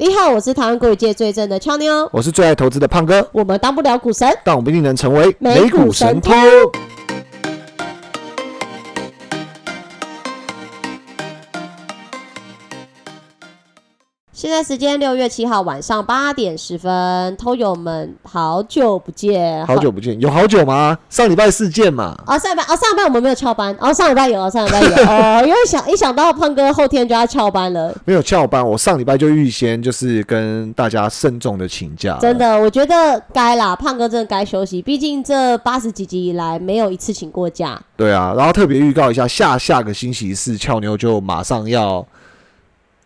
你好，我是台湾股界最正的俏妞，我是最爱投资的胖哥，我们当不了股神，但我们一定能成为美股神偷。现在时间六月七号晚上八点十分，偷友们好久不见，好久不见，有好久吗？上礼拜四见嘛。哦，上礼拜哦，上礼拜我们没有翘班，哦，上礼拜有哦，上礼拜有哦，因为想一想到胖哥后天就要翘班了，没有翘班，我上礼拜就预先就是跟大家慎重的请假。真的，我觉得该啦，胖哥真的该休息，毕竟这八十几集以来没有一次请过假。对啊，然后特别预告一下，下下个星期四俏妞就马上要，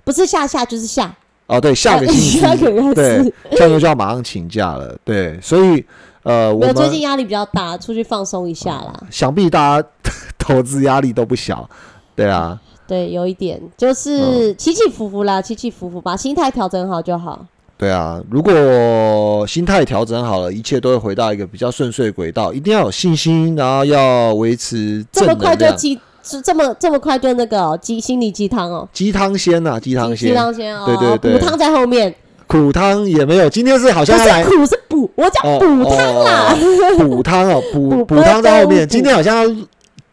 不是下下就是下。哦，对，下个星期 对，下周就要马上请假了，对，所以呃，我最近压力比较大，出去放松一下啦。想必大家 投资压力都不小，对啊，对，有一点就是起起伏伏啦，起起伏伏，把心态调整好就好。对啊，如果心态调整好了，一切都会回到一个比较顺遂轨道。一定要有信心，然后要维持这么快就鸡。是这么这么快就那个鸡心理鸡汤哦，鸡汤先呐，鸡汤先，鸡汤先哦，对对对，补汤在后面，苦汤也没有，今天是好像来苦是补，我讲补汤啦，补汤哦，补补汤在后面，今天好像要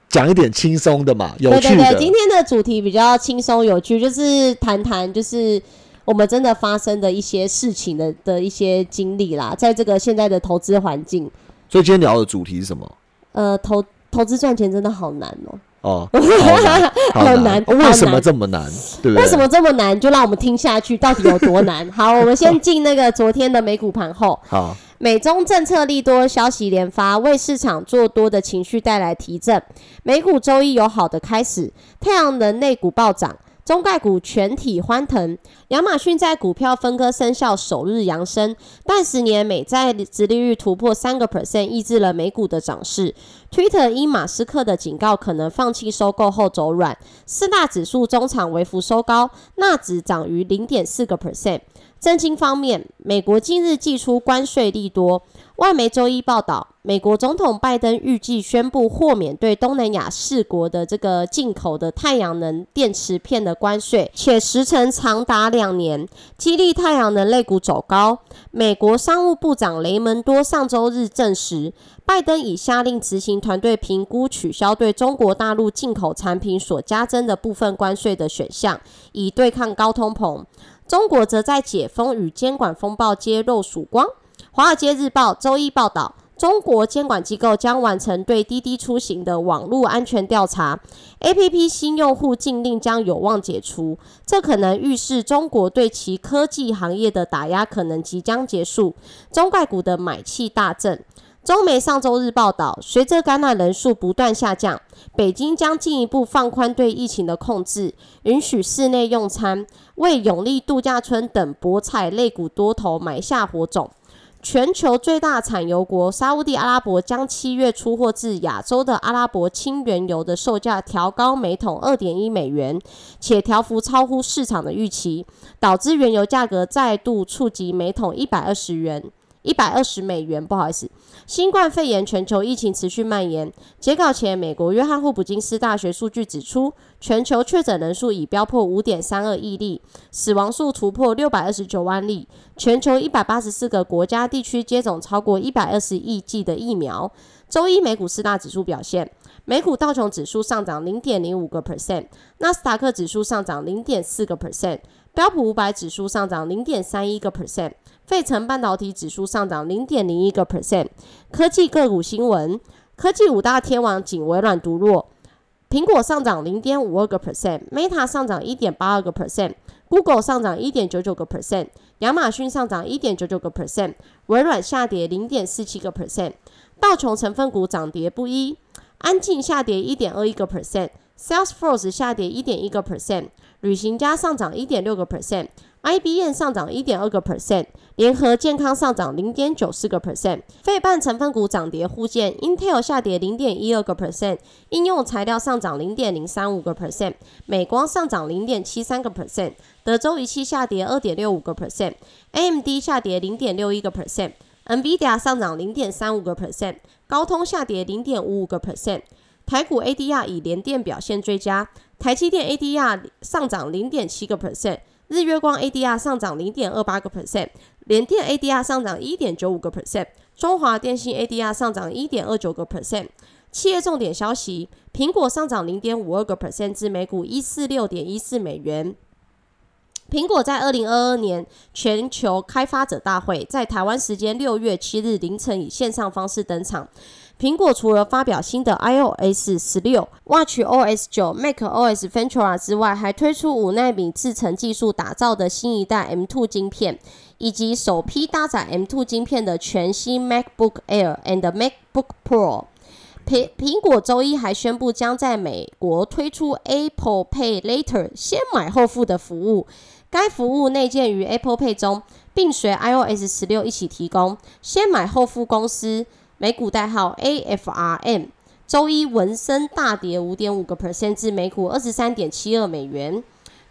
讲一点轻松的嘛，有趣的。今天的主题比较轻松有趣，就是谈谈就是我们真的发生的一些事情的的一些经历啦，在这个现在的投资环境。所以今天聊的主题是什么？呃，投投资赚钱真的好难哦。哦，好难，为什么这么难？对不对？为什么这么难？就让我们听下去，到底有多难？好，我们先进那个昨天的美股盘后。好，美中政策利多消息连发，为市场做多的情绪带来提振。美股周一有好的开始，太阳能类股暴涨。中概股全体欢腾，亚马逊在股票分割生效首日扬升，但十年美债殖利率突破三个 percent，抑制了美股的涨势。Twitter 因马斯克的警告，可能放弃收购后走软。四大指数中场微幅收高，纳指涨逾零点四个 percent。政经方面，美国近日祭出关税利多。外媒周一报道，美国总统拜登预计宣布豁免对东南亚四国的这个进口的太阳能电池片的关税，且时程长达两年，激励太阳能类股走高。美国商务部长雷蒙多上周日证实，拜登已下令执行团队评估取消对中国大陆进口产品所加征的部分关税的选项，以对抗高通膨。中国则在解封与监管风暴揭露曙光。华尔街日报周一报道，中国监管机构将完成对滴滴出行的网络安全调查，APP 新用户禁令将有望解除，这可能预示中国对其科技行业的打压可能即将结束。中概股的买气大振。中媒上周日报道，随着感染人数不断下降，北京将进一步放宽对疫情的控制，允许室内用餐，为永利度假村等博彩类股多头埋下火种。全球最大产油国沙地阿拉伯将七月出货至亚洲的阿拉伯轻原油的售价调高每桶二点一美元，且调幅超乎市场的预期，导致原油价格再度触及每桶一百二十元。一百二十美元，不好意思。新冠肺炎全球疫情持续蔓延。截稿前，美国约翰霍普金斯大学数据指出，全球确诊人数已飙破五点三二亿例，死亡数突破六百二十九万例。全球一百八十四个国家地区接种超过一百二十亿剂的疫苗。周一美股四大指数表现：美股道琼指数上涨零点零五个 percent，纳斯达克指数上涨零点四个 percent，标普五百指数上涨零点三一个 percent。费城半导体指数上涨零点零一个 percent。科技个股新闻：科技五大天王仅微软独弱。苹果上涨零点五二个 percent，Meta 上涨一点八二个 percent，Google 上涨一点九九个 percent，亚马逊上涨一点九九个 percent，微软下跌零点四七个 percent。道琼成分股涨跌不一，安静下跌一点二一个 percent，Salesforce 下跌一点一个 percent，旅行家上涨一点六个 percent。IBM 上涨一点二个 percent，联合健康上涨零点九四个 percent，费半成分股涨跌互见，Intel 下跌零点一二个 percent，应用材料上涨零点零三五个 percent，美光上涨零点七三个 percent，德州仪器下跌二点六五个 percent，AMD 下跌零点六一个 percent，NVIDIA 上涨零点三五个 percent，高通下跌零点五五个 percent，台股 ADR 以联电表现最佳，台积电 ADR 上涨零点七个 percent。日月光 ADR 上涨零点二八个 percent，联电 ADR 上涨一点九五个 percent，中华电信 ADR 上涨一点二九个 percent。企业重点消息：苹果上涨零点五二个 percent 至每股一四六点一四美元。苹果在二零二二年全球开发者大会在台湾时间六月七日凌晨以线上方式登场。苹果除了发表新的 iOS 十六、WatchOS 九、macOS Ventura 之外，还推出五纳米制程技术打造的新一代 M2 晶片，以及首批搭载 M2 晶片的全新 MacBook Air and MacBook Pro。苹苹果周一还宣布，将在美国推出 Apple Pay Later 先买后付的服务。该服务内建于 Apple Pay 中，并随 iOS 十六一起提供。先买后付公司。美股代号 AFRM，周一闻声大跌五点五个 percent 至每股二十三点七二美元。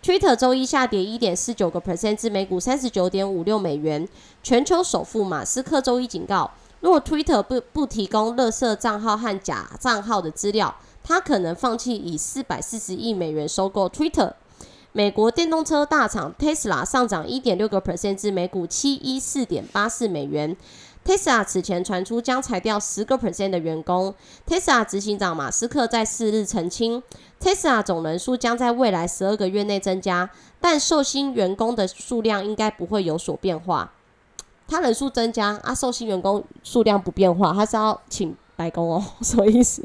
Twitter 周一下跌一点四九个 percent 至每股三十九点五六美元。全球首富马斯克周一警告，若 Twitter 不不提供勒色账号和假账号的资料，他可能放弃以四百四十亿美元收购 Twitter。美国电动车大厂 Tesla 上涨一点六个 percent 至每股七一四点八四美元。Tesla 此前传出将裁掉十个 percent 的员工。Tesla 执行长马斯克在四日澄清，Tesla 总人数将在未来十二个月内增加，但受薪员工的数量应该不会有所变化。他人数增加啊，受薪员工数量不变化，他是要请。白宫哦，什么意思？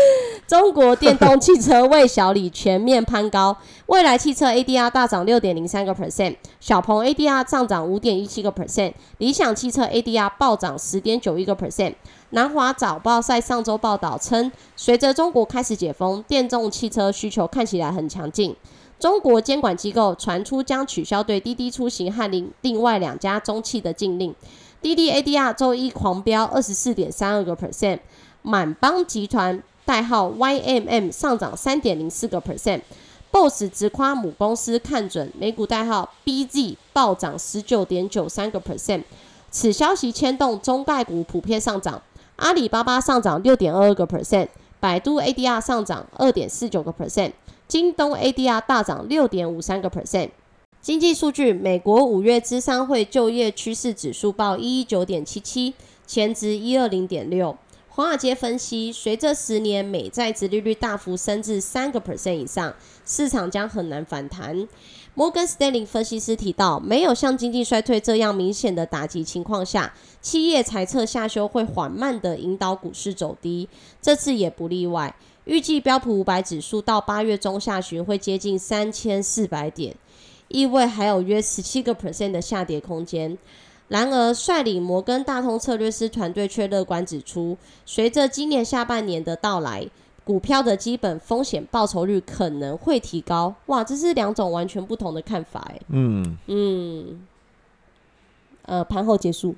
中国电动汽车为小李全面攀高，未来汽车 ADR 大涨六点零三个 percent，小鹏 ADR 上涨五点一七个 percent，理想汽车 ADR 暴涨十点九一个 percent。南华早报在上周报道称，随着中国开始解封，电动汽车需求看起来很强劲。中国监管机构传出将取消对滴滴出行和另另外两家中汽的禁令。滴滴 ADR 周一狂飙二十四点三二个 percent，满帮集团代号 YMM 上涨三点零四个 percent，BOSS 直夸母公司看准美股代号 BZ 暴涨十九点九三个 percent，此消息牵动中概股普遍上涨，阿里巴巴上涨六点二二个 percent，百度 ADR 上涨二点四九个 percent，京东 ADR 大涨六点五三个 percent。经济数据：美国五月资商会就业趋势指数报一一九点七七，前值一二零点六。华尔街分析，随着十年美债殖利率大幅升至三个 percent 以上，市场将很难反弹。摩根斯丹利分析师提到，没有像经济衰退这样明显的打击情况下，企业财测下修会缓慢的引导股市走低，这次也不例外。预计标普五百指数到八月中下旬会接近三千四百点。意味还有约十七个 percent 的下跌空间。然而，率领摩根大通策略师团队却乐观指出，随着今年下半年的到来，股票的基本风险报酬率可能会提高。哇，这是两种完全不同的看法哎。嗯嗯。呃，盘后结束。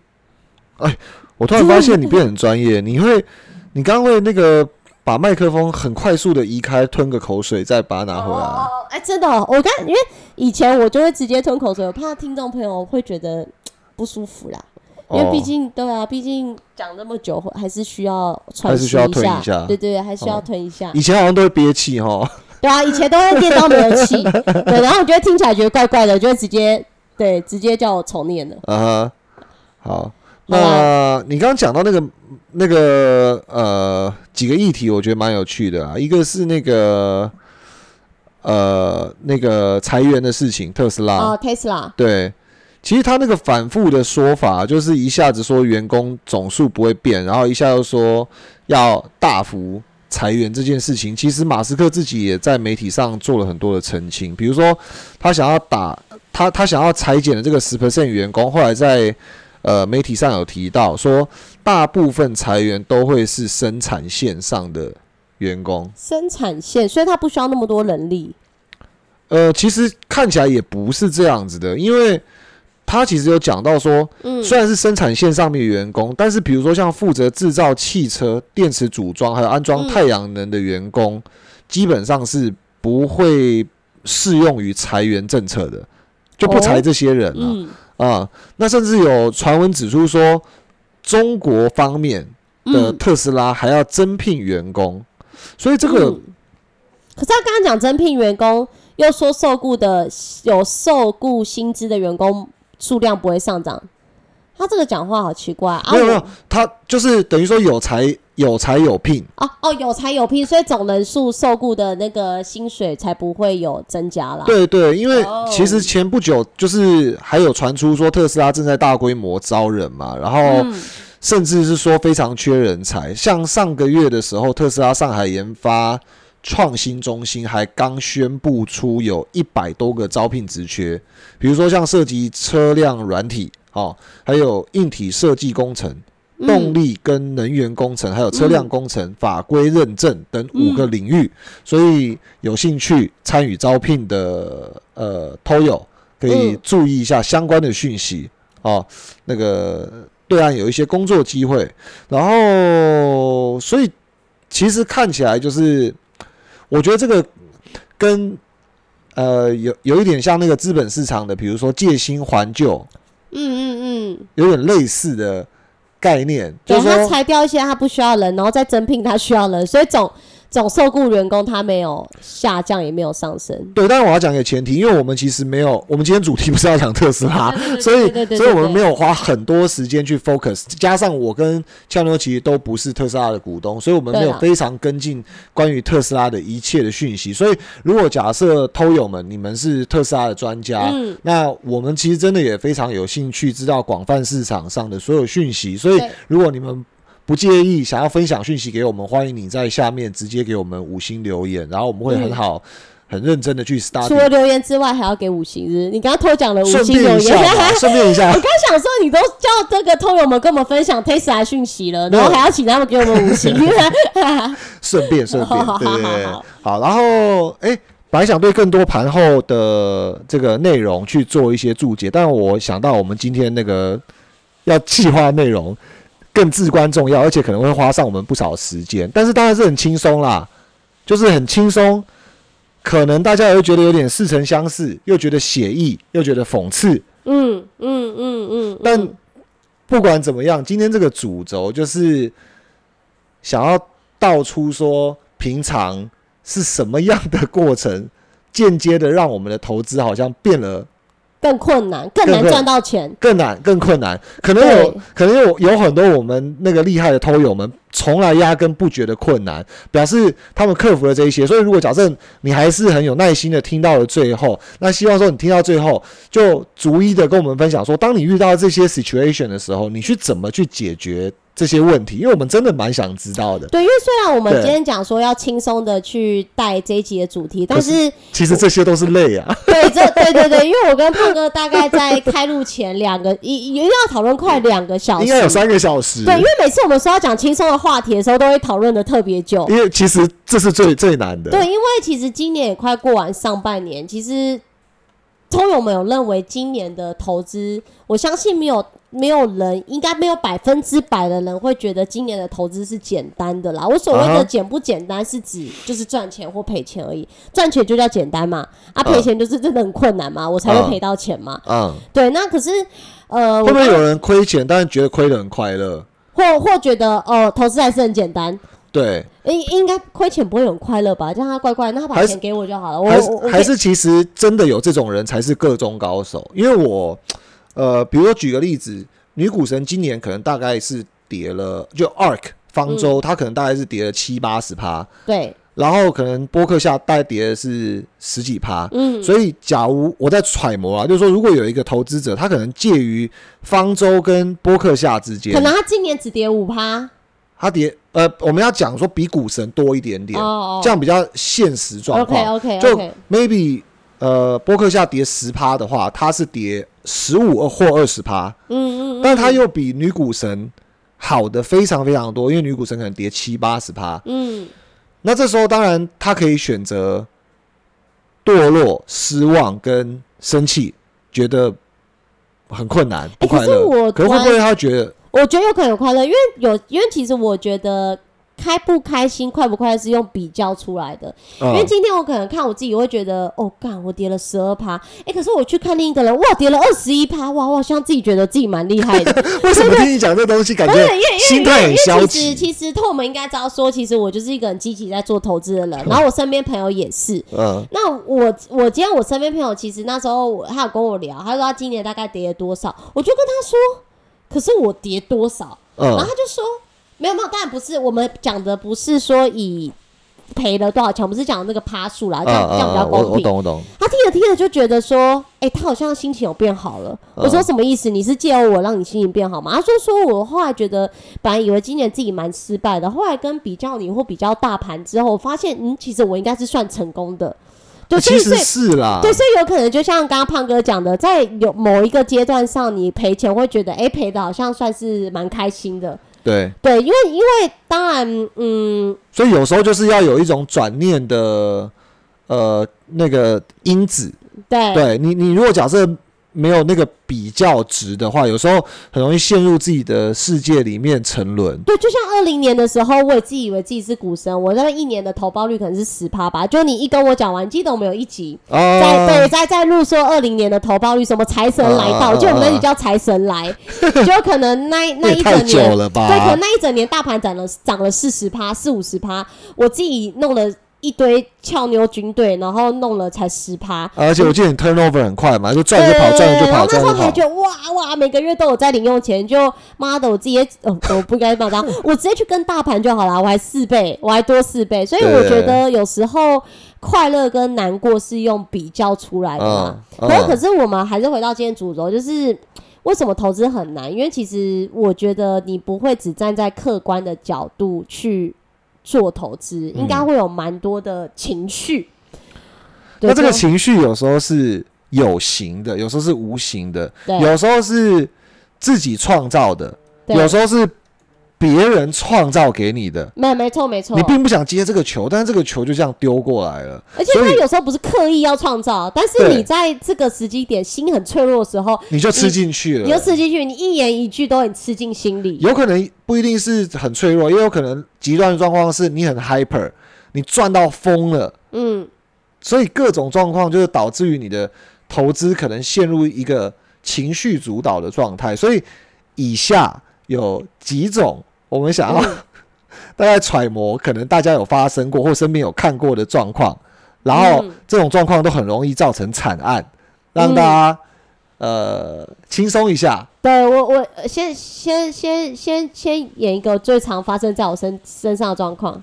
哎，我突然发现你变很专业，你会，你刚刚会那个。把麦克风很快速的移开，吞个口水，再把它拿回来。哦，哎，真的，我刚因为以前我就会直接吞口水，我怕听众朋友会觉得不舒服啦。因为毕竟，对啊，毕竟讲那么久，还是需要喘息一下。对对，还需要吞一下。以前好像都会憋气哈。对啊，以前都会憋到没有气。对，然后我觉得听起来觉得怪怪的，就会直接对直接叫我重念了。啊，好。那你刚刚讲到那个那个呃几个议题，我觉得蛮有趣的啊。一个是那个呃那个裁员的事情，特斯拉哦，特斯拉对，其实他那个反复的说法，就是一下子说员工总数不会变，然后一下又说要大幅裁员这件事情，其实马斯克自己也在媒体上做了很多的澄清，比如说他想要打他他想要裁减的这个十 percent 员工，后来在呃，媒体上有提到说，大部分裁员都会是生产线上的员工。生产线，所以他不需要那么多人力。呃，其实看起来也不是这样子的，因为他其实有讲到说，嗯，虽然是生产线上面员工，但是比如说像负责制造汽车电池组装还有安装太阳能的员工，基本上是不会适用于裁员政策的，就不裁这些人了。啊，那甚至有传闻指出说，中国方面的特斯拉还要增聘员工，所以这个，可是他刚刚讲增聘员工，又说受雇的有受雇薪资的员工数量不会上涨。他这个讲话好奇怪啊！没有没有，他就是等于说有才有才有聘哦哦，有才有聘，所以总人数受雇的那个薪水才不会有增加啦。对对，因为其实前不久就是还有传出说特斯拉正在大规模招人嘛，然后甚至是说非常缺人才。像上个月的时候，特斯拉上海研发创新中心还刚宣布出有一百多个招聘职缺，比如说像涉及车辆软体。哦，还有硬体设计工程、动力跟能源工程，还有车辆工程、法规认证等五个领域。所以有兴趣参与招聘的呃，偷友可以注意一下相关的讯息哦。那个对岸有一些工作机会，然后所以其实看起来就是，我觉得这个跟呃有有一点像那个资本市场的，比如说借新还旧。嗯嗯嗯，有点类似的概念，就是他裁掉一些他不需要人，然后再增聘他需要人，所以总。总受雇员工他没有下降，也没有上升。对，但是我要讲一个前提，因为我们其实没有，我们今天主题不是要讲特斯拉，所以所以我们没有花很多时间去 focus。加上我跟俏妞其实都不是特斯拉的股东，所以我们没有非常跟进关于特斯拉的一切的讯息。所以如果假设偷友们你们是特斯拉的专家，那我们其实真的也非常有兴趣知道广泛市场上的所有讯息。所以如果你们不介意想要分享讯息给我们，欢迎你在下面直接给我们五星留言，然后我们会很好、很认真的去 study。除了留言之外，还要给五星日。你刚刚偷讲了五星留言，顺便一下。我刚想说，你都叫这个偷友们跟我们分享 Tesla 讯息了，然后还要请他们给我们五星。顺 便顺便，对对对，好。然后，哎，本来想对更多盘后的这个内容去做一些注解，但我想到我们今天那个要计划内容。更至关重要，而且可能会花上我们不少时间，但是当然是很轻松啦，就是很轻松，可能大家也会觉得有点似曾相识，又觉得写意，又觉得讽刺，嗯嗯嗯嗯。但不管怎么样，今天这个主轴就是想要道出说，平常是什么样的过程，间接的让我们的投资好像变了。更困难，更难赚到钱，更难，更困难。可能有，可能有有很多我们那个厉害的偷友们，从来压根不觉得困难，表示他们克服了这一些。所以，如果假设你还是很有耐心的听到了最后，那希望说你听到最后，就逐一的跟我们分享说，当你遇到这些 situation 的时候，你去怎么去解决。这些问题，因为我们真的蛮想知道的。对，因为虽然我们今天讲说要轻松的去带这一集的主题，但是其实这些都是累啊。对，这对对对，因为我跟胖哥大概在开录前两个一一定要讨论快两个小时，应该有三个小时。对，因为每次我们说要讲轻松的话题的时候，都会讨论的特别久。因为其实这是最最难的。对，因为其实今年也快过完上半年，其实通友们有认为今年的投资，我相信没有。没有人，应该没有百分之百的人会觉得今年的投资是简单的啦。我所谓的简不简单，是指就是赚钱或赔钱而已。赚钱就叫简单嘛，啊，赔钱就是真的很困难嘛，我才会赔到钱嘛。嗯，对。那可是，呃，会不会有人亏钱，但是觉得亏的很快乐？或或觉得哦，投资还是很简单？对，应应该亏钱不会很快乐吧？让他乖乖，那他把钱给我就好了。我还是其实真的有这种人才是各中高手，因为我。呃，比如说举个例子，女股神今年可能大概是跌了，就 ARK 方舟，它可能大概是跌了七八十趴，对。然后可能波克夏大概跌的是十几趴，嗯。所以假如我在揣摩啊，就是说如果有一个投资者，他可能介于方舟跟波克夏之间，可能他今年只跌五趴，他跌呃，我们要讲说比股神多一点点，哦这样比较现实状况。OK OK 就 maybe 呃波克夏跌十趴的话，它是跌。十五或二十趴，嗯嗯，但他又比女股神好的非常非常多，因为女股神可能跌七八十趴，嗯，那这时候当然他可以选择堕落、失望跟生气，觉得很困难、不快乐。可是会不会他觉得？我觉得有可能有快乐，因为有，因为其实我觉得开不开心、快不快乐是用比较出来的。因为嗯，今天我可能看我自己，我会觉得哦，干我跌了十二趴，哎，可是我去看另一个人，哇，跌了二十一趴，哇，我好像自己觉得自己蛮厉害的。为什么听你讲这东西，感觉心态很消因为其实极？其实透们应该知道说，其实我就是一个很积极在做投资的人，然后我身边朋友也是。嗯那我我今天我身边朋友其实那时候我他有跟我聊，他说他今年大概跌了多少，我就跟他说，可是我跌多少，嗯然后嗯他就说没有没有，当然不是，我们讲的不是说以赔了多少钱，我们是讲那个趴数啦，这样、这样比较公平。我懂我懂。他听着听着就觉得说，哎、他好像心情有变好了。嗯我说什么意思？你是借由我让你心情变好吗？他说说我后来觉得，本来以为今年自己蛮失败的，后来跟比较你或比较大盘之后，我发现嗯，其实我应该是算成功的。对，所其实以所以是啦，对，所以有可能就像刚刚胖哥讲的，在有某一个阶段上，你赔钱会觉得，哎、赔的好像算是蛮开心的。对，对，因为因为当然，嗯，所以有时候就是要有一种转念的呃那个因子。对，对你，你如果假设没有那个比较值的话，有时候很容易陷入自己的世界里面沉沦。对，就像二零年的时候，我也自己以为自己是股神，我那一年的投报率可能是十趴吧。就你一跟我讲完，记得我们有一集在啊，对在在录说二零年的投报率，什么财神来到，就我们那集叫财神来，就可能那 那一整年，久了吧？对，可能那一整年大盘涨了涨了四十趴，四五十趴，我自己弄了一堆俏妞军队，然后弄了才十趴。而且我记得你 turnover 很快嘛，就赚就跑，对赚了就跑，然后那赚了就跑。时候还觉得哇哇，每个月都有在零用钱，就妈的，我自己也 哦，我不该骂他，我直接去跟大盘就好了，我还四倍，我还多四倍，所以我觉得有时候快乐跟难过是用比较出来的嘛。嗯可是可嗯，是我们还是回到今天主轴，就是为什么投资很难？因为其实我觉得你不会只站在客观的角度去做投资，应该会有蛮多的情绪。对那这个情绪有时候是有形的，有时候是无形的，有时候是自己创造的，有时候是别人创造给你的。没没错没错你，并不想接这个球，但是这个球就这样丢过来了。而且他有时候不是刻意要创造，但是你在这个时机点心很脆弱的时候，你就吃进去了。你就吃进去，你一言一句都很吃进心里。有可能不一定是很脆弱，也有可能极端的状况是你很 hyper，你赚到疯了，嗯，所以各种状况就是导致于你的投资可能陷入一个情绪主导的状态。所以以下有几种我们想要、大概揣摩，可能大家有发生过或身边有看过的状况，然后嗯这种状况都很容易造成惨案，让大家、呃轻松一下。对我我呃先先先先先演一个最常发生在我身身上的状况。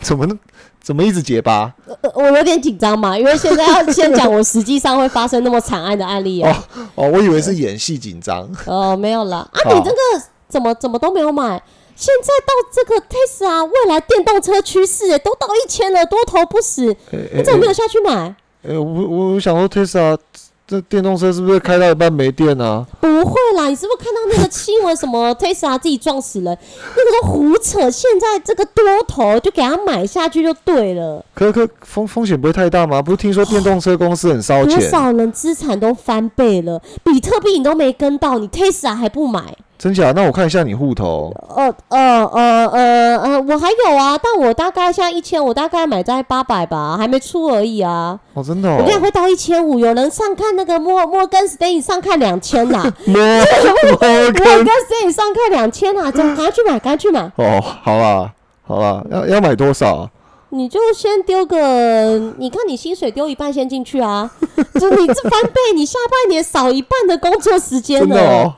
怎么怎么一直结巴？呃我有点紧张嘛，因为现在要先讲我实际上会发生那么惨案的案例哦。哦，我以为是演戏紧张。哦，没有啦。啊，你这个怎么怎么都没有买？现在到这个 Tesla 未来电动车趋势，哎，都到一千了，多头不死，诶你怎么没有下去买？诶我我想说 Tesla 这电动车是不是开到一半没电啊？不会啦，你是不是看到那个新闻什么 Tesla 自己撞死人？那个都胡扯。现在这个多头就给他买下去就对了。可可风风险不会太大吗？不是听说电动车公司很烧钱多？少人资产都翻倍了，比特币你都没跟到，你 Tesla 还不买？真假？那我看一下你户头。呃呃呃呃呃，我还有啊，但我大概现在一千，我大概买在八百吧，还没出而已啊。哦，真的我跟你讲哦。会到一千五，有人上看那个摩摩根斯丹利上看两千啦，摩根根斯丹利上看两千啦，走，赶快去买，赶快去买。哦，好啦，好啦，要要买多少啊？你就先丢个，你看你薪水丢一半先进去啊，就你这翻倍，你下半年少一半的工作时间真的。哦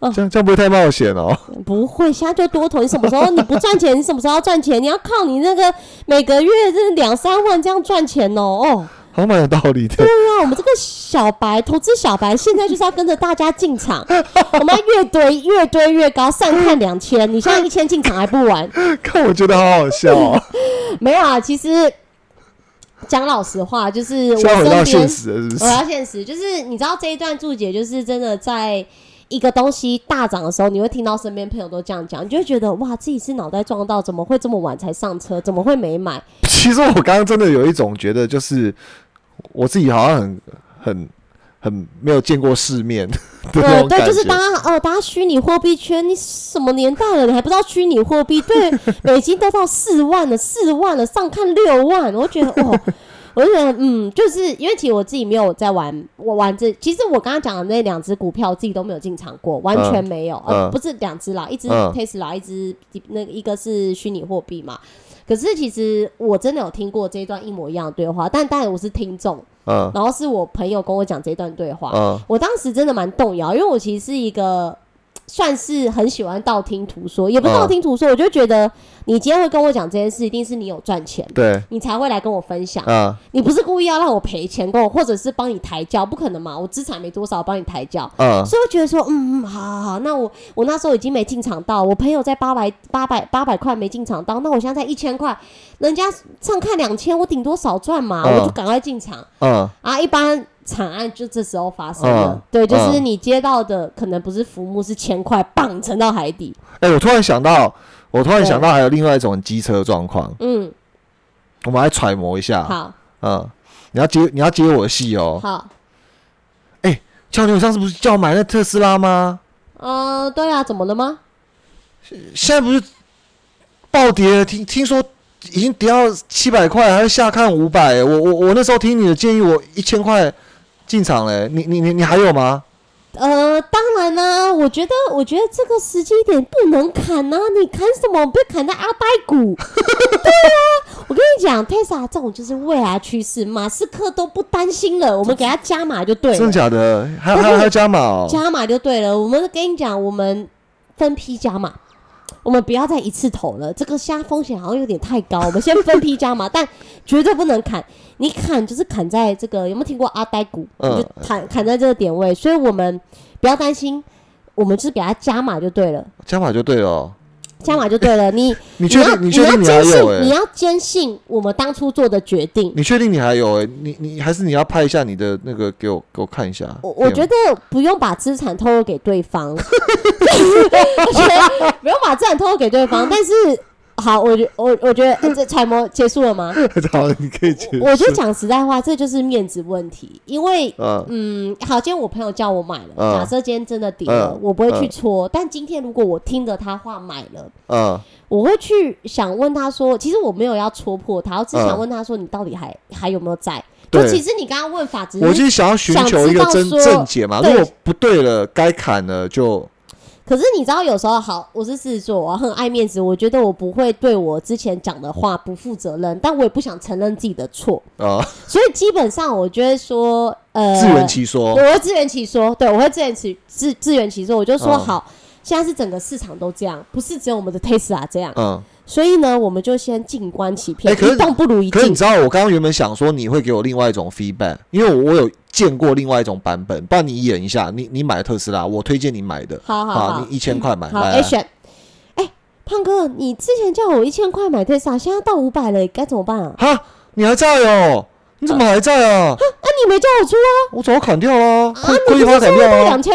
哦，这样这样不会太冒险哦？不会，现在就多投，你什么时候你不赚钱，你什么时候要赚钱？你要靠你那个每个月这两三万这样赚钱哦。哦，好蛮有道理的对。啊，我们这个小白投资小白，现在就是要跟着大家进场，我们要越堆越堆越高，上看两千，你现在一千进场还不晚？看我觉得好好笑哦，没有啊，其实讲老实话，就是我回到身边现实我？要现实，就是你知道这一段注解，就是真的在一个东西大涨的时候，你会听到身边朋友都这样讲，你就会觉得哇，自己是脑袋撞到，怎么会这么晚才上车？怎么会没买？其实我刚刚真的有一种觉得，就是我自己好像很很很没有见过世面 的对对。就是大家哦，大家虚拟货币圈，你什么年代了，你还不知道虚拟货币？对，美金都到四万了，四万了，上看六万，我觉得哦。我就觉得，嗯，就是因为其实我自己没有在玩，我玩这，其实我刚刚讲的那两只股票，我自己都没有进场过，完全没有，呃，嗯不是两只啦，一只嗯。Tesla，一只那个一个是虚拟货币嘛。可是其实我真的有听过这一段一模一样的对话，但当然我是听众，嗯。然后是我朋友跟我讲这段对话，嗯。我当时真的蛮动摇，因为我其实是一个算是很喜欢道听途说，也不是道听途说，我就觉得你今天会跟我讲这件事，一定是你有赚钱，对，你才会来跟我分享。啊你不是故意要让我赔钱跟我，或者是帮你抬轿，不可能嘛？我资产没多少，帮你抬轿。嗯所以我觉得说，嗯嗯，好好好，那我我那时候已经没进场到，我朋友在八百八百八百块没进场到，那我现在才一千块，人家上看两千，我顶多少赚嘛，嗯我就赶快进场。嗯啊，一般惨案就这时候发生了，嗯对，就是嗯你接到的可能不是浮木，是铅块，棒沉到海底。哎、我突然想到，我突然想到还有另外一种机车状况，嗯，我们来揣摩一下。好，嗯，你要接你要接我的戏哦。好，叫你，我上次不是叫我买那特斯拉吗？呃，对啊，怎么了吗？现在不是暴跌了，听听说已经跌到七百块，还是下看五百。我我我那时候听你的建议，我一千块进场嘞。你你你你还有吗？呃，当然啦、我觉得，我觉得这个时机点不能砍呐、你砍什么？被砍在阿呆股。对啊，我跟你讲，Tesla 这种就是未来趋势，马斯克都不担心了，我们给他加码就对了，真的假的？还有还有还加码哦。加码就对了。我们跟你讲，我们分批加码。我们不要再一次投了，这个现在风险好像有点太高。我们先分批加码，但绝对不能砍。你砍就是砍在这个有没有听过阿呆股？嗯就砍砍在这个点位，所以我们不要担心，我们就是给它加码就对了，加码就对了哦。加码就对了。你 你确定？你？确要定你还坚有你要坚信我们当初做的决定。你确定你还有哎、你你还是你要拍一下你的那个给我给我看一下。我我觉得得不用把资产透露给对方，我觉得不用把资产透露给对方。但是好，我觉我我觉得、呃这揣摩结束了吗？好，你可以结束。我就讲实在话，这就是面子问题。因为嗯嗯，好，今天我朋友叫我买了，嗯假设今天真的跌了，嗯我不会去嗯戳。但今天如果我听着他话买了，嗯我会去想问他说，其实我没有要戳破他，我只想嗯问他说，你到底还还有没有在？就其实你刚刚问法只我就是是想要寻求一个真想知道说正解嘛。如果不对了，该砍了就可是你知道，有时候好，我是狮子座，我很爱面子，我觉得我不会对我之前讲的话不负责任，但我也不想承认自己的错，啊所以基本上我觉得说，呃，自圆其说。我。会自圆其说，对我会自圆其自自圆其说，我就说嗯好，现在是整个市场都这样，不是只有我们的 Tesla 这样，嗯，所以呢，我们就先静观其变，哎可是一动不如一静。可是你知道，我刚刚原本想说你会给我另外一种 feedback，因为我我有见过另外一种版本，不然你演一下，你你买特斯拉，我推荐你买的，好好好你一千块买，好来来，action。哎，胖哥，你之前叫我一千块买 Tesla，现在到五百了，该怎么办啊？哈，你还在哦？你怎么还在啊？那你没叫我出啊？我早就砍掉了啊，啊，亏一趴砍掉啊到两？千？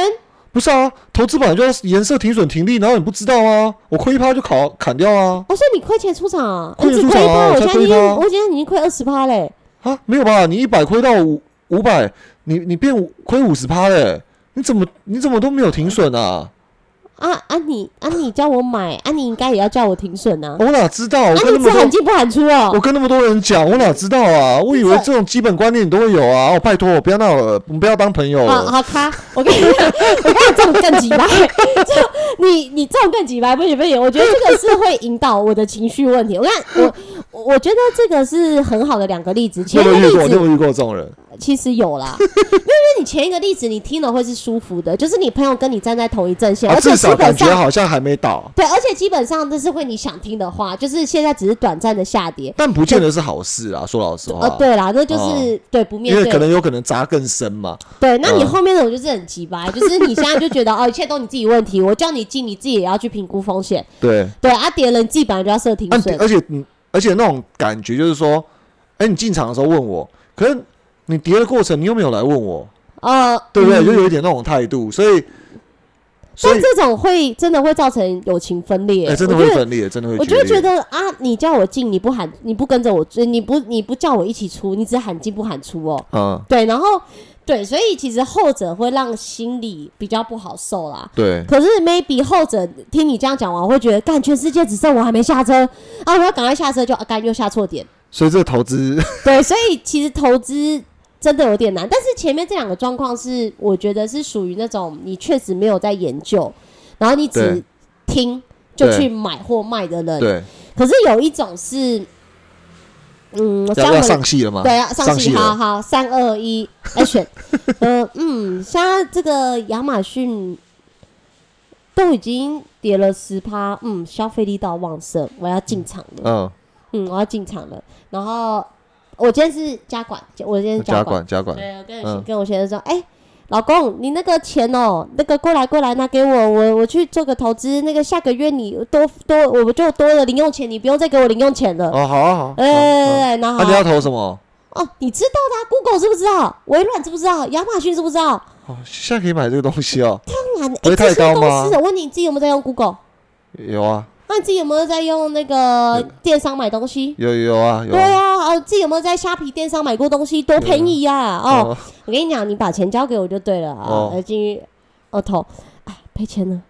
不是啊，投资本来就要颜色停损停利，然后你不知道啊？我亏一趴就砍砍掉啊？我说你亏钱出场啊？我亏钱出只亏一趴，场啊我现在已经，我现在已经亏二十趴嘞。啊，没有吧？你一百亏到五五百，你你变五亏五十趴嘞？你怎么你怎么都没有停损啊？啊啊你啊你叫我买啊你应该也要叫我停损啊！我哪知道？我那么多你只喊进不喊出我哦。跟那么多人讲，我哪知道啊？我以为这种基本观念你都会有啊！哦，拜托，我不要闹了，我们不要当朋友了。好好咔，我跟你讲，我跟你这种更急白，就你你这种更急白，不行不行，我觉得这个是会引导我的情绪问题。我看我我我觉得这个是很好的两个例子，你前一个过？例子你有没有遇过这种人？其实有啦，因为你前一个例子你听了会是舒服的，就是你朋友跟你站在同一阵线，啊，而且基至少感本上觉好像还没倒，对，而且基本上这是会你想听的话，就是现在只是短暂的下跌。但不见得是好事啊。说老实话，呃，对啦，那就是、哦对不面因为可，能有可能砸更深嘛。对，那你嗯后面那种就是很急白，就是你现在就觉得哦，一切都你自己问题，我叫你进，你自己也要去评估风险。对，对啊，跌了你自己本来就要设停啊损，而且嗯而且那种感觉就是说，哎，你进场的时候问我，可是你跌的过程你又没有来问我，呃，对不对？嗯就有一点那种态度，所以所以但这种会真的会造成友情分裂，哎，真的我觉得会分裂，真的会我就会觉。得啊，你叫我进，你不喊，你不跟着我追，你不你不叫我一起出，你只喊进不喊出哦。嗯对，然后对，所以其实后者会让心里比较不好受啦。对，可是 maybe 后者听你这样讲完，我会觉得，干全世界只剩我还没下车啊！我要赶快下车就，啊干又下错点。所以这个投资，对，所以其实投资真的有点难。但是前面这两个状况是，我觉得是属于那种你确实没有在研究，然后你只对听就去买或卖的人。对，可是有一种是，嗯，要要上戏了吗？对啊，上戏，好好，三二一，action。呃嗯，现在这个亚马逊都已经跌了十趴，嗯，消费力道旺盛，我要进场了，嗯，嗯，我要进场了。然后我今天是加管，我今天加管加管，对，我跟嗯跟我先生说，哎、老公，你那个钱哦，那个过来过来拿给我，我我去做个投资，那个下个月你多多我们就多了零用钱，你不用再给我零用钱了。哦，好啊好，哎、嗯然后那你要投什么？哦，你知道的、啊、，Google 知不知道？微软知不知道？亚马逊知不知道？哦，现在可以买这个东西哦，当然，不这些太高司，我问你，你自己有没有在用 Google？有啊，那你自己有没有在用那个电商买东西？有有啊有对，啊，哦，自己有没有在虾皮电商买过东西？多便宜呀、哦，哦，我跟你讲，你把钱交给我就对了啊金鱼，哦头，哎，赔钱了，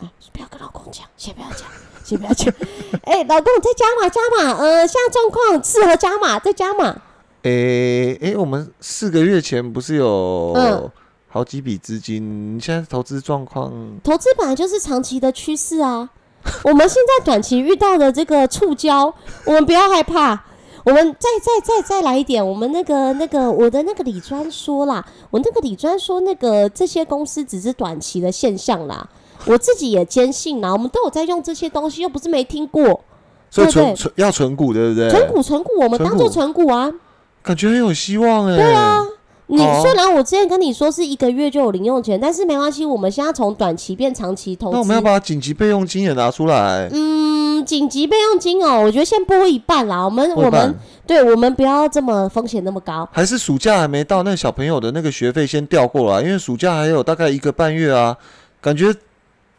哎，不要跟老公讲，先不要讲，先不要讲。哎，老公，再加码加码，呃，现在状况适合加码，再加码。诶诶，我们四个月前不是有嗯好几笔资金，你现在投资状况投资本来就是长期的趋势啊。我们现在短期遇到的这个触礁，我们不要害怕。我们再再再再来一点，我们那个那个我的那个李专说啦，我那个李专说那个这些公司只是短期的现象啦。我自己也坚信啦，我们都有在用这些东西，又不是没听过。所以存存要存股，对不对？存股存股，我们当做存股啊。感觉很有希望哎。对啊，你好虽然我之前跟你说是一个月就有零用钱，但是没关系，我们现在从短期变长期投资。那我们要把紧急备用金也拿出来。嗯，紧急备用金哦，我觉得先拨一半啦。我们我们对我们不要这么风险那么高。还是暑假还没到，那小朋友的那个学费先调过来，因为暑假还有大概一个半月啊，感觉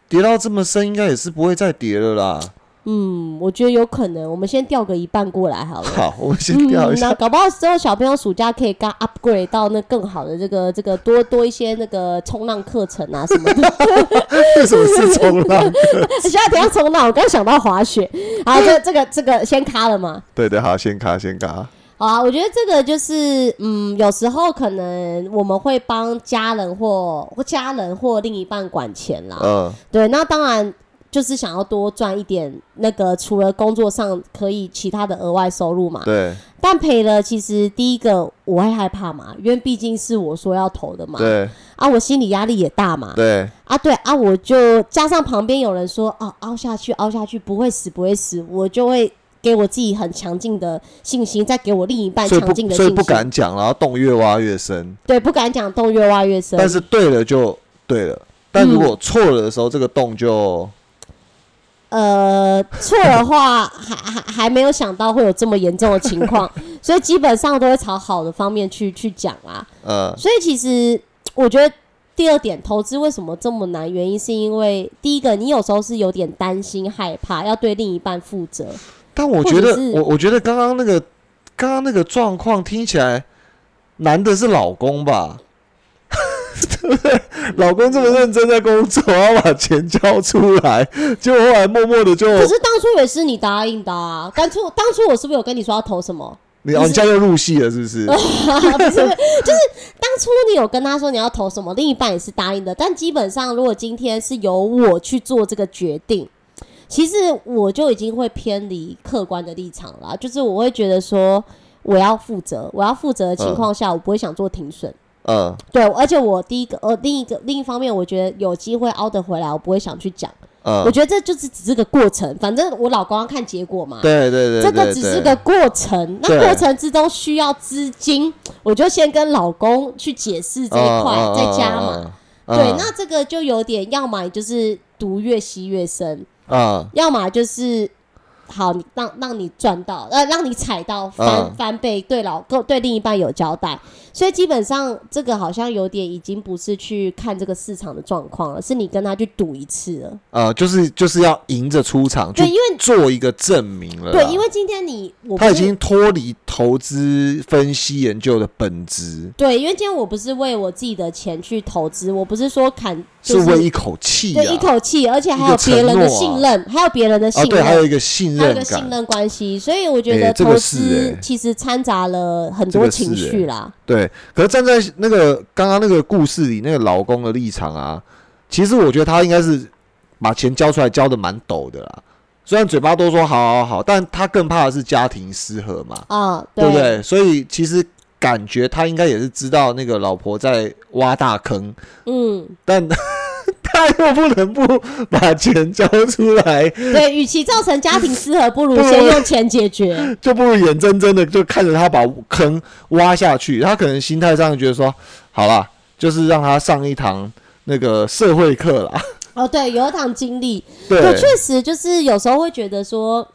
跌到这么深，应该也是不会再跌了啦。嗯，我觉得有可能，我们先调个一半过来好了。好，我们先调一嗯，下。那搞不好之后小朋友暑假可以刚 upgrade 到那更好的这个这个多多一些那个冲浪课程啊什么的。为什么是冲浪？现在等一下冲浪，我刚想到滑雪。好，这 这个这个先卡了嘛。对对，好，先卡先卡。好啊，我觉得这个就是，嗯，有时候可能我们会帮家人或或家人或另一半管钱啦。嗯，对，那当然就是想要多赚一点那个除了工作上可以其他的额外收入嘛。对但赔了，其实第一个我会害怕嘛，因为毕竟是我说要投的嘛。对啊，我心理压力也大嘛。对，啊，对啊，我就加上旁边有人说哦，凹下去，凹下去不会死，不会死，我就会给我自己很强劲的信心，再给我另一半强劲的信心。不所以不敢讲，然后洞越挖越深。对，不敢讲洞越挖越深。但是对了就对了，但如果错了的时候，这个洞就呃，错的话还还还没有想到会有这么严重的情况，所以基本上都会朝好的方面去去讲啦。呃所以其实我觉得第二点，投资为什么这么难？原因是因为第一个，你有时候是有点担心、害怕，要对另一半负责。但我觉得我我觉得刚刚那个刚刚那个状况听起来，难的是老公吧？对不对？老公这么认真在工作，要把钱交出来，结果后来默默的就可是当初也是你答应的啊！当初当初我是不是有跟你说要投什么？你哦，你现在又入戏了，是 不是？不是，就是当初你有跟他说你要投什么，另一半也是答应的。但基本上，如果今天是由我去做这个决定，其实我就已经会偏离客观的立场了啊。就是我会觉得说，我要负责，我要负责的情况下，我不会想做停损。嗯对，而且我第一个，呃，另一个另一方面，我觉得有机会凹得回来，我不会想去讲。我嗯，觉得这就是只是个过程，反正我老公要看结果嘛。对对对，这个只是个过程，那对过程之中需要资金，我就先跟老公去解释这一块，再加嘛。。对，嗯那这个就有点，要么就是毒越吸越深，啊要么就是好，你让让你赚到，呃，让你踩到翻、嗯翻倍，对老公对另一半有交代。所以基本上这个好像有点已经不是去看这个市场的状况了，是你跟他去赌一次了。呃，就是就是要赢着出场，对，因为做一个证明了。对，因为今天你我他已经脱离投资分析研究的本质，对，因为今天我不是为我自己的钱去投资，我不是说砍，就是为一口气对一啊。口气，而且还有别人的信任，还有别人的信啊，对，还，有一个信任还有一个信，任关系，所以我觉哎得投资其实掺杂了很多情绪啦。对。可是站在那个刚刚那个故事里，那个老公的立场啊，其实我觉得他应该是把钱交出来，交的蛮陡的啦。虽然嘴巴都说好好好，但他更怕的是家庭失和嘛。啊，对不对？所以其实感觉他应该也是知道那个老婆在挖大坑，嗯，但他 又不能不把钱交出来，对，与其造成家庭失和，不如先用钱解决。就不如眼睁睁的就看着他把坑挖下去。他可能心态上觉得说，好啦，就是让他上一堂那个社会课啦。哦，对，有一堂经历，对对，确实就是有时候会觉得说，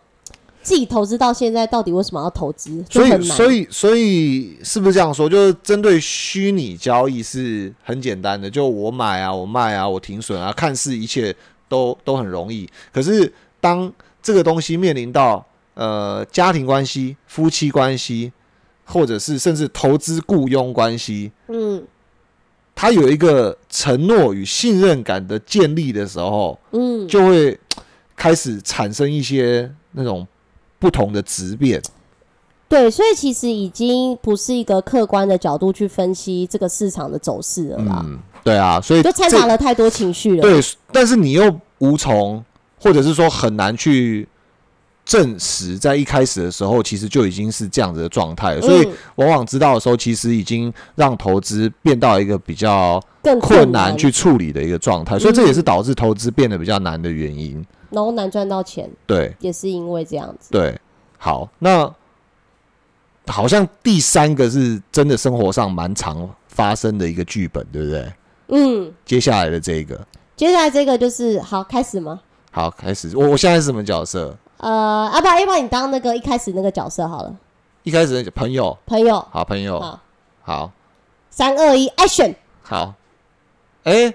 自己投资到现在，到底为什么要投资？所以，所以，所以，是不是这样说？就是针对虚拟交易是很简单的，就我买啊，我卖啊，我停损啊，看似一切都都很容易。可是，当这个东西面临到呃家庭关系、夫妻关系，或者是甚至投资雇佣关系，嗯它有一个承诺与信任感的建立的时候，嗯，就会开始产生一些那种不同的质变。对，所以其实已经不是一个客观的角度去分析这个市场的走势了啦，嗯，对啊，所以就掺杂了太多情绪了。对，但是你又无从，或者是说很难去证实，在一开始的时候，其实就已经是这样子的状态了。所以嗯往往知道的时候，其实已经让投资变到一个比较更困难难去处理的一个状态，所以这也是导致投资变得比较难的原因。然后难赚到钱，对也是因为这样子。对，好，那好像第三个是真的生活上蛮常发生的一个剧本，对不对？嗯，接下来的这个，接下来这个就是好开始吗？好，开始，我我现在是什么角色？呃，啊不然，要不然你当那个一开始那个角色好了，一开始的朋友，朋友。好朋友，好，好三二一，action！好，哎、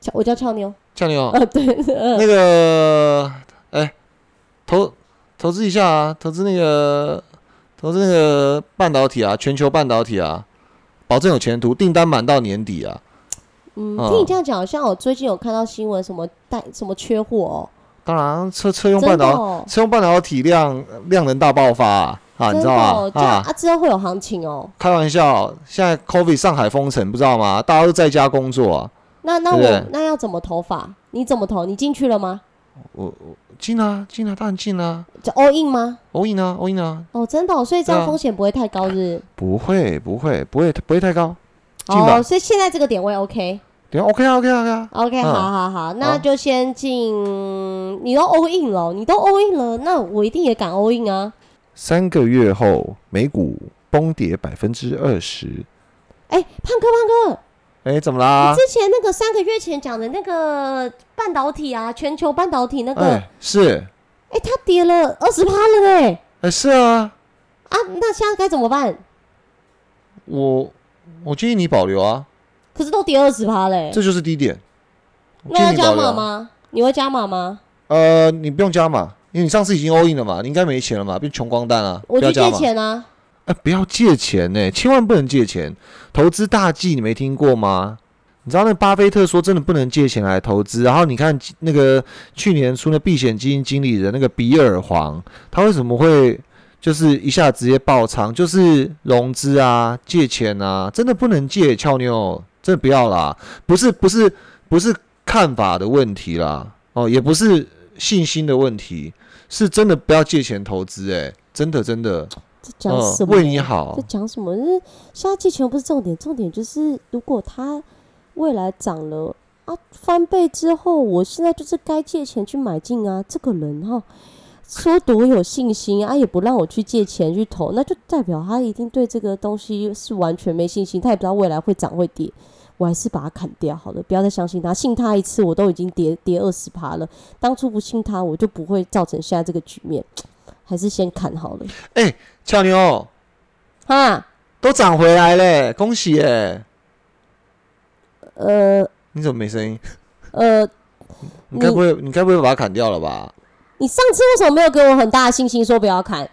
俏我叫俏妞。俏妞，呃，对，那个，哎、投投资一下啊，投资那个投资那个半导体啊，全球半导体啊，保证有前途，订单满到年底啊。嗯，哦听你这样讲，好像我最近有看到新闻，什么带什么缺货哦，当然，车车用半导、哦，车用半导体量量能大爆发啊，啊你知道吗？，啊，啊，之后会有行情哦。开玩笑，现在 COVID 上海封城，不知道吗？大家都在家工作啊。那那对不对我那要怎么投法？你怎么投？你进去了吗？我我进啊进啊，当然进啊就 all in 吗？，all in 啊 all in 啊，哦，真的、哦，所以这样风险不会太高，是不是？不会不会不会不会太高，进吧哦，所以现在这个点位 OK。对啊 OK 啊 OK 啊 OK 啊，OK，、嗯好好好，那就先进。你都 all in 了，你都 all in 了，那我一定也敢 all in 啊！三个月后美股崩跌百分之二十，哎、胖哥，胖哥，哎，怎么啦你？之前那个三个月前讲的那个半导体啊，全球半导体那个，是、哎，是，它跌了二十趴了呢。哎是啊，啊，那现在该怎么办？我我建议你保留啊，可是都跌二十趴嘞，这就是低点。那要加？码吗？你会加码吗？呃，你不用加码，因为你上次已经 all in 了嘛，你应该没钱了嘛，变穷光蛋啊，我去借。钱啊！哎、不要借钱呢、千万不能借钱。投资大忌，你没听过吗？你知道那巴菲特说真的不能借钱来投资。然后你看那个去年出那避险基金经理人那个比尔黄，他为什么会就是一下直接爆仓？就是融资啊、借钱啊，真的不能借，俏妞，真的不要啦。不是不是不是看法的问题啦，哦，也不是信心的问题，是真的不要借钱投资、哎，真的真的。这讲什嗯，么？为你好在，讲什么？就是现在借钱不是重点，重点就是如果他未来涨了啊，翻倍之后，我现在就是该借钱去买进啊。这个人哈，说多有信心啊，也不让我去借钱去投，那就代表他一定对这个东西是完全没信心，他也不知道未来会涨会跌。我还是把它砍掉好了，不要再相信他，信他一次我都已经跌跌二十趴了。当初不信他，我就不会造成现在这个局面，还是先砍好了。俏妞哈，都涨回来嘞，恭喜耶！呃你怎么没声音？呃，你该不会你该不会把它砍掉了吧？你上次为什么没有给我很大的信心说不要砍？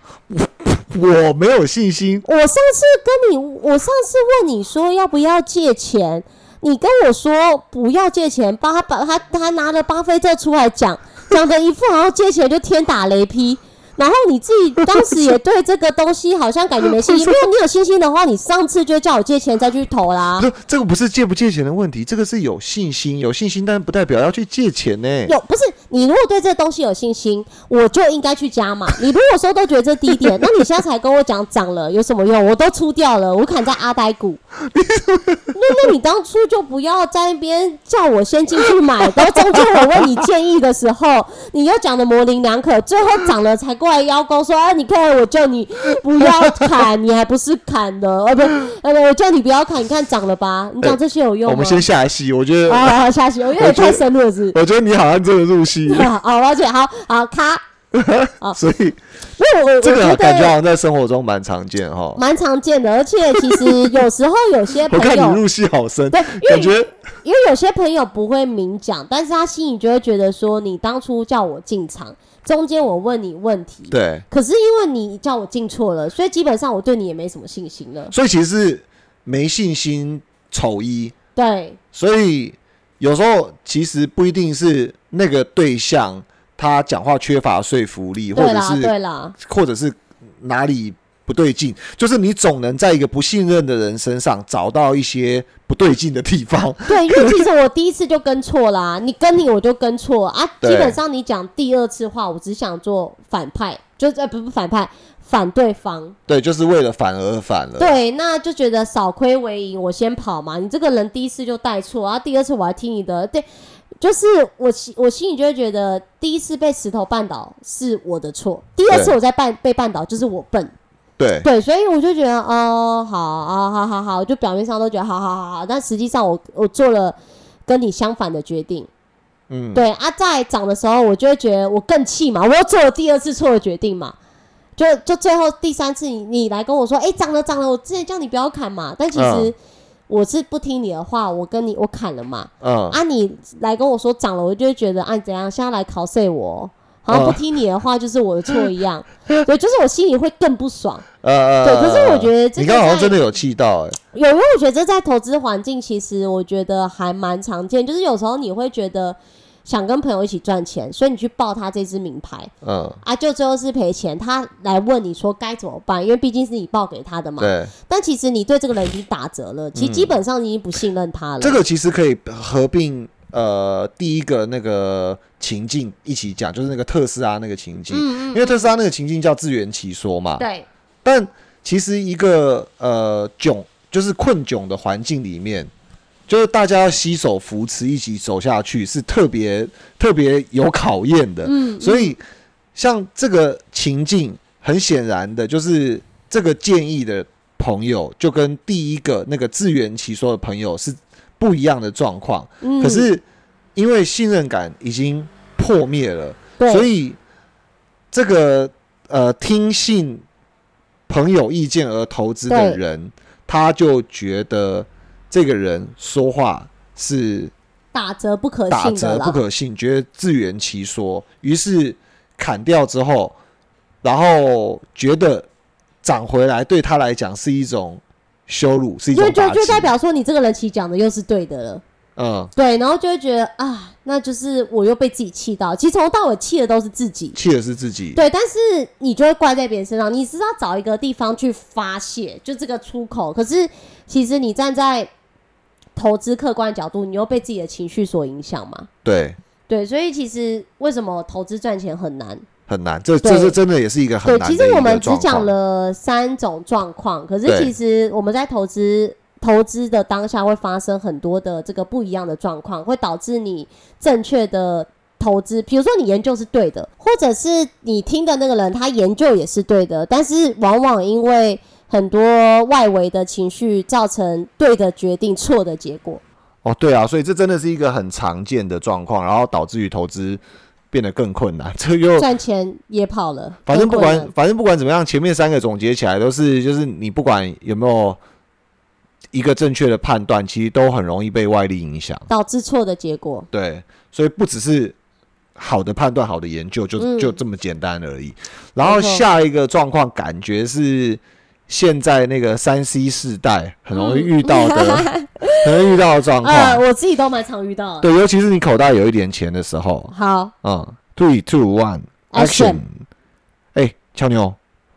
我没有信心。我上次跟你，我上次问你说要不要借钱，你跟我说不要借钱，巴把他他拿了巴菲特出来讲，讲的一副好像借钱就天打雷劈。然后你自己当时也对这个东西好像感觉没信心，没有你有信心的话，你上次就叫我借钱再去投啦。不，这个不是借不借钱的问题，这个是有信心，有信心，但不代表要去借钱呢。有不是你如果对这个东西有信心，我就应该去加嘛。你如果说都觉得这低点，那你现在才跟我讲涨了有什么用？我都出掉了，我砍在阿呆股。那那你当初就不要在那边叫我先进去买，然后中间我问你建议的时候，你又讲的模棱两可，最后涨了才过来邀功说啊，你看我叫你不要砍，你还不是砍的，哦不，呃我叫你不要砍，你看涨了吧？你讲这些有用吗？我们先下戏，我觉得啊，下戏，我有点太深入了，是。我觉得你好像真的入戏。好，而且好好卡。所以，因为我这个感觉好像在生活中蛮常见哈，蛮常见的。而且其实有时候有些朋友，我看你入戏好深，对，感觉因为有些朋友不会明讲，但是他心里就会觉得说，你当初叫我进场，中间我问你问题，对，可是因为你叫我进错了，所以基本上我对你也没什么信心了。所以其实是没信心，丑一，对，所以有时候其实不一定是那个对象。他讲话缺乏说服力，或者是对啦，或者是哪里不对劲，就是你总能在一个不信任的人身上找到一些不对劲的地方。对，因为其实我第一次就跟错啦，你跟你我就跟错啊。基本上你讲第二次话，我只想做反派，就是呃不不反派，反对方。对，就是为了反而反了。对，那就觉得少亏为赢，我先跑嘛。你这个人第一次就带错，然后第二次我还听你的，对。就是我心我心里就会觉得，第一次被石头绊倒是我的错，第二次我在绊被绊倒就是我笨，对对，所以我就觉得哦，好啊，好好好，就表面上都觉得好好好好，但实际上我我做了跟你相反的决定，嗯，对啊，在涨的时候我就会觉得我更气嘛，我又做了第二次错的决定嘛，就就最后第三次你你来跟我说，哎，涨了涨了，我之前叫你不要砍嘛，但其实。我是不听你的话，我跟你我砍了嘛。嗯。啊，你来跟我说涨了，我就会觉得啊怎样，现在来考碎我，好像不听你的话就是我的错一样。对，就是我心里会更不爽。呃。对，可是我觉得你刚好像真的有气到哎。有，因为我觉得在投资环境，其实我觉得还蛮常见，就是有时候你会觉得。想跟朋友一起赚钱，所以你去报他这支名牌，嗯，啊，就最后是赔钱。他来问你说该怎么办，因为毕竟是你报给他的嘛。对。但其实你对这个人已经打折了，其实基本上你已经不信任他了。这个其实可以合并呃第一个那个情境一起讲，就是那个特斯拉那个情境，因为特斯拉那个情境叫自圆其说嘛。对。但其实一个呃窘，就是困窘的环境里面。就是大家要携手扶持，一起走下去，是特别特别有考验的。嗯，所以像这个情境，很显然的，就是这个建议的朋友，就跟第一个那个自圆其说的朋友是不一样的状况。嗯，可是因为信任感已经破灭了，所以这个呃听信朋友意见而投资的人，他就觉得。这个人说话是打折不可信，打折不可信，觉得自圆其说，于是砍掉之后，然后觉得涨回来对他来讲是一种羞辱，是一种就就代表说你这个人其实讲的又是对的了，嗯，对，然后就会觉得啊，那就是我又被自己气到，其实从头到尾气的都是自己，气的是自己，对，但是你就会怪在别人身上，你是要找一个地方去发泄，就这个出口，可是其实你站在。投资客观角度，你又被自己的情绪所影响嘛？对对，所以其实为什么投资赚钱很难？很难，这这是真的，也是一个很难。对，其实我们只讲了三种状况，可是其实我们在投资投资的当下会发生很多的这个不一样的状况，会导致你正确的投资，比如说你研究是对的，或者是你听的那个人他研究也是对的，但是往往因为。很多外围的情绪造成对的决定错的结果。哦，对啊，所以这真的是一个很常见的状况，然后导致于投资变得更困难。这又赚钱也跑了。反正不管，反正不管怎么样，前面三个总结起来都是，就是你不管有没有一个正确的判断，其实都很容易被外力影响，导致错的结果。对，所以不只是。好的判断、好的研究，就、嗯就这么简单而已。然后下一个状况，感觉是现在那个三 C 世代很容易遇到的，很容易遇到的状况。呃，我自己都蛮常遇到的。对，尤其是你口袋有一点钱的时候，好。嗯，three two one Action 哎，俏妞，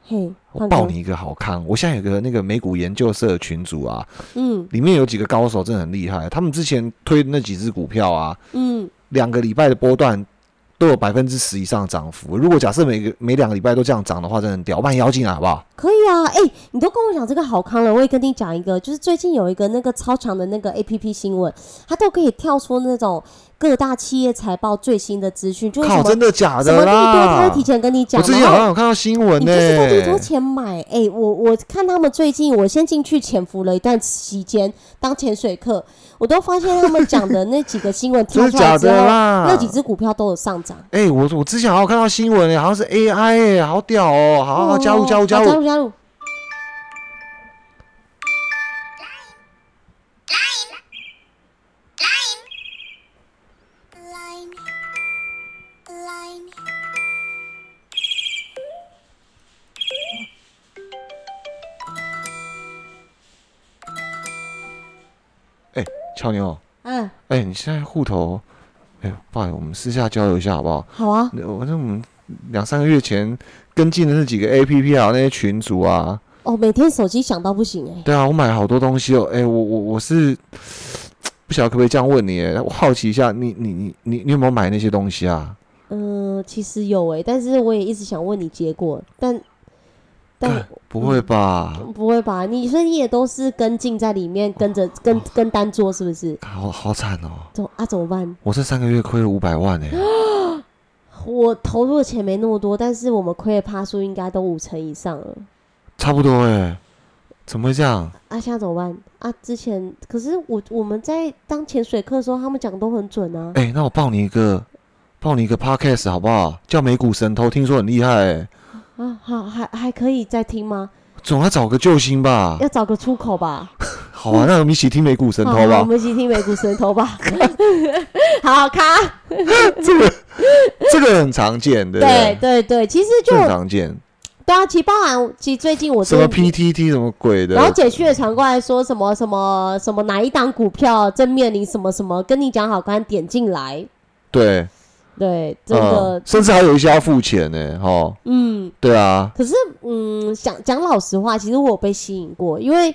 嘿，我爆你一个好康。我现在有个那个美股研究社的群组啊，嗯。里面有几个高手真的很厉害，他们之前推的那几只股票啊，嗯，两个礼拜的波段都有百分之十以上的涨幅。如果假设每个每两个礼拜都这样涨的话，真的很屌，我把你邀进来好不好？可以啊。哎、你都跟我讲这个好康了，我也跟你讲一个，就是最近有一个那个超强的那个 A P P 新闻，它都可以跳出那种各大企业财报最新的资讯，就是什靠，么真的假什么利的啦？多，它会提前跟你讲。我之前好像有看到新闻呢、你就是在利多钱买，哎、我我看他们最近，我先进去潜伏了一段期间当潜水客，我都发现他们讲的那几个新闻 跳出来之后，的啦？那几只股票都有上涨。哎、我我之前好像看到新闻哎、好像是 AI 哎、好屌哦！好好好，加入加入加入！好加入加入。俏妞，嗯，哎、你现在户头，哎、不好意思，我们私下交流一下好不好？好啊。那我那我们两三个月前跟进的那几个 APP 啊，那些群组啊，哦，每天手机响到不行哎、对啊，我买了好多东西哦。哎、我我我是 不晓得可不可以这样问你、哎我好奇一下，你你你你你有没有买那些东西啊？嗯、其实有哎、但是我也一直想问你结果，但但不会吧？不会吧？你所以你也都是跟进在里面，跟着跟跟单做是不是？好好惨哦！怎么啊？怎么办？我这三个月亏了五百万哎、我投入的钱没那么多，但是我们亏的趴数应该都五成以上了。差不多哎、怎么会这样？啊，现在怎么办？啊，之前可是我我们在当潜水课的时候，他们讲都很准啊。哎、那我报你一个，报你一个 podcast 好不好？叫美股神偷，听说很厉害哎、啊，好，还还可以再听吗？总要找个救星吧。要找个出口吧。好啊，那我们一起听美股神偷吧，我吧。们一起听美股神偷吧。好，卡。这个这个很常见，对不对对？对对，其实就很常见。对啊，其实包含其实最近我什么 PTT 什么鬼的？然后简讯也传过来说什么什么什么哪一档股票正面临什么什么，跟你讲好，赶快点进来。对，对，真的嗯，，甚至还有一些要付钱呢，哈。嗯，对啊，可是嗯，讲讲老实话，其实我有被吸引过，因为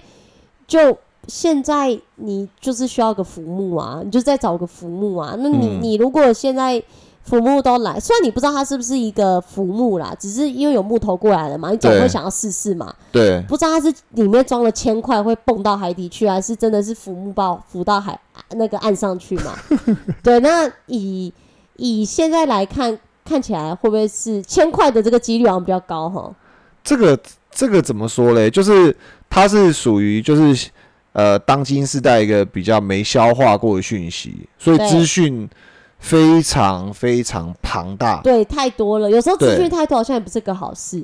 就现在你就是需要个浮木啊，你就再找个浮木啊。那你、嗯你如果现在浮木都来，虽然你不知道它是不是一个浮木啦，只是因为有木头过来了嘛，你总对会想要试试嘛。对，不知道它是里面装了铅块会蹦到海底去，还是真的是浮木包浮到海那个岸上去嘛？对，那以以现在来看，看起来会不会是千块的这个几率好像比较高哈？这个这个怎么说嘞？就是它是属于就是呃当今时代一个比较没消化过的讯息，所以资讯非常非常庞大。对，太多了，有时候资讯太多好像也不是个好事。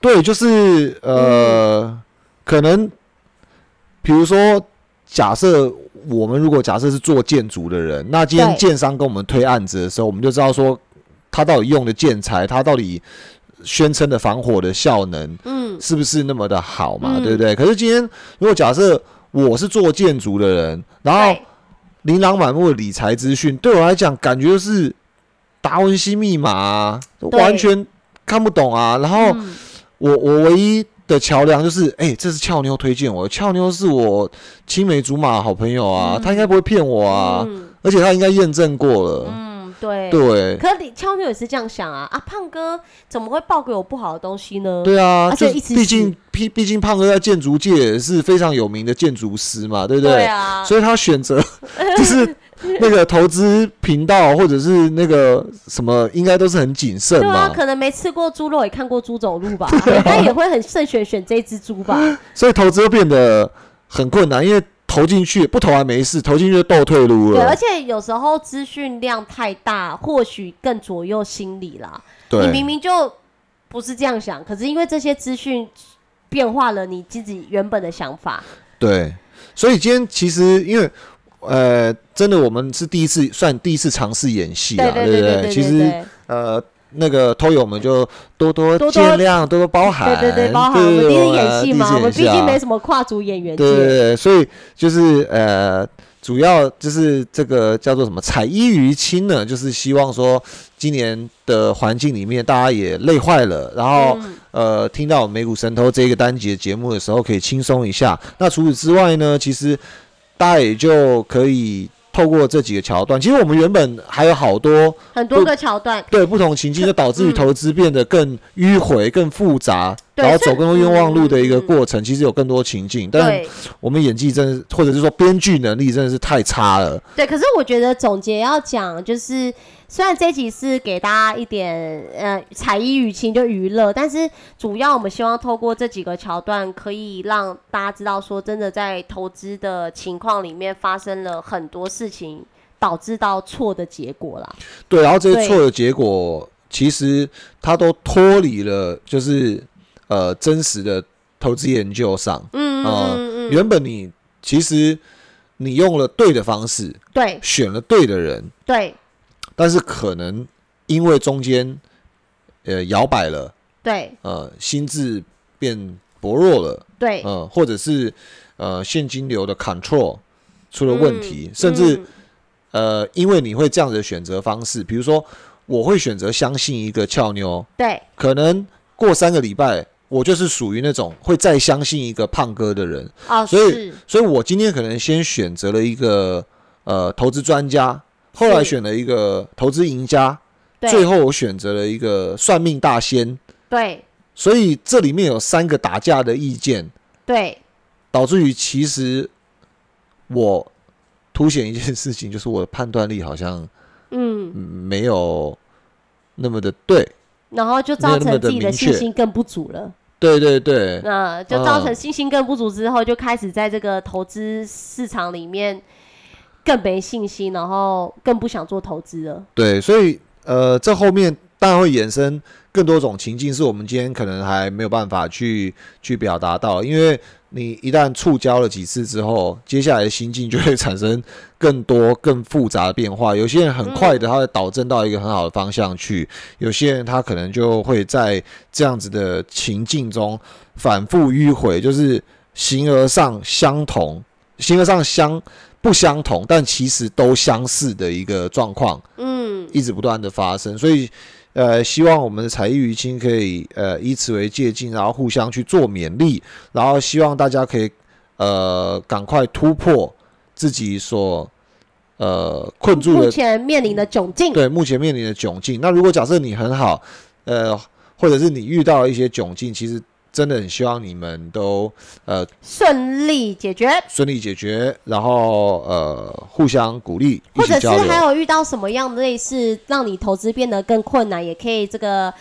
对，就是呃，可能比如说，假设我们如果假设是做建筑的人，那今天建商跟我们推案子的时候，我们就知道说他到底用的建材，他到底宣称的防火的效能嗯，是不是那么的好嘛，嗯。对不对？可是今天如果假设我是做建筑的人，然后琳琅满目的理财资讯，对我来讲感觉就是达文西密码、啊，完全看不懂啊。然后嗯。我我唯一的桥梁就是，哎、这是俏妞推荐我的，俏妞是我青梅竹马的好朋友啊，嗯她应该不会骗我啊，嗯而且她应该验证过了，嗯，对。对可你俏妞也是这样想啊啊！胖哥怎么会报给我不好的东西呢？对啊，而且一直毕竟毕毕竟胖哥在建筑界也是非常有名的建筑师嘛，对不对对？啊，所以他选择 就是 那个投资频道或者是那个什么，应该都是很谨慎对啊，嘛，可能没吃过猪肉，也看过猪走路吧，应该也会很慎选选这只猪吧。所以投资会变得很困难，因为投进去不投还没事，投进去就倒退路了对，而了。且有时候资讯量太大，或许更左右心理啦。你明明就不是这样想，可是因为这些资讯变化了你自己原本的想法。对，所以今天其实因为呃，真的我们是第一次算第一次尝试演戏啊，对不对其实呃。那个偷友们就多多见谅，多多包涵。对对对，包涵我们第一次演戏嘛，我们毕竟没什么跨足演员界。对对对，所以就是呃，主要就是这个叫做什么采衣娱亲呢？就是希望说今年的环境里面大家也累坏了，然后、呃听到美股神偷这个单集的节目的时候可以轻松一下。那除此之外呢，其实大家也就可以透过这几个桥段，其实我们原本还有好多很多个桥段，对不同情境，就导致于投资变得更迂回、更复杂，然后走更多冤枉路的一个嗯过程。其实有更多情境，但我们演技真的是，或者是说编剧能力真的是太差了。对。可是我觉得总结要讲，就是虽然这集是给大家一点呃彩衣娱亲就娱乐，但是主要我们希望透过这几个桥段，可以让大家知道说，真的在投资的情况里面发生了很多事情，导致到错的结果啦。对，然后这些对错的结果，其实它都脱离了就是呃真实的投资研究上。嗯嗯啊嗯嗯，原本你其实你用了对的方式，对选了对的人，对但是可能因为中间呃摇摆了，对。呃心智变薄弱了，对，呃或者是呃现金流的 control 出了问题，嗯甚至嗯。呃因为你会这样子的选择方式，比如说我会选择相信一个俏妞，对。可能过三个礼拜。我就是属于那种会再相信一个胖哥的人，哦所以所以我今天可能先选择了一个呃投资专家，后来是选了一个投资赢家，最后我选择了一个算命大仙，对。所以这里面有三个打架的意见，对。导致于其实我凸显一件事情，就是我的判断力好像嗯，嗯没有那么的对，然后就造成自己的信心更不足了。对对对，那就造成嗯信心更不足之后，就开始在这个投资市场里面更没信心，然后更不想做投资了。对，所以呃，这后面当然会衍生更多种情境，是我们今天可能还没有办法去去表达到，因为你一旦触礁了几次之后，接下来的心境就会产生更多更复杂的变化。有些人很快的，他会导正到一个很好的方向去；有些人他可能就会在这样子的情境中反复迂回，就是形而上相同，形而上相不相同，但其实都相似的一个状况。嗯，一直不断的发生，所以呃，希望我们的才艺于亲可以呃以此为借鉴，然后互相去做勉励，然后希望大家可以呃赶快突破自己所呃困住目的前面临的窘境，对目前面临的窘境。那如果假设你很好，呃，或者是你遇到了一些窘境，其实真的很希望你们都呃顺利解决，顺利解决，然后呃互相鼓励，或者是。还有遇到什么样类似让你投资变得更困难，也可以这个。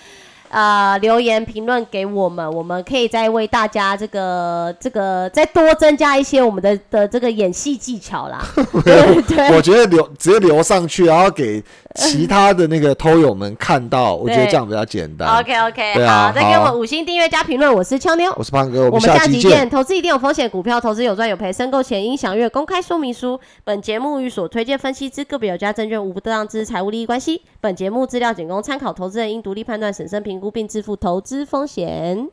呃，留言评论给我们，我们可以再为大家这个这个再多增加一些我们的的这个演戏技巧啦。对对我觉得留直接留上去，然后给其他的那个偷友们看到，我觉得这样比较简单。OK OK，对啊好，再给好我五星订阅加评论，我是俏妞。我是胖哥，我我们下期见。投资一定有风险，股票投资有赚有赔，申购前应详阅公开说明书。本节目与所推荐分析之个别有价证券无不当之财务利益关系。本节目资料仅供参考，投资人应独立判断、审慎估并自负投资风险。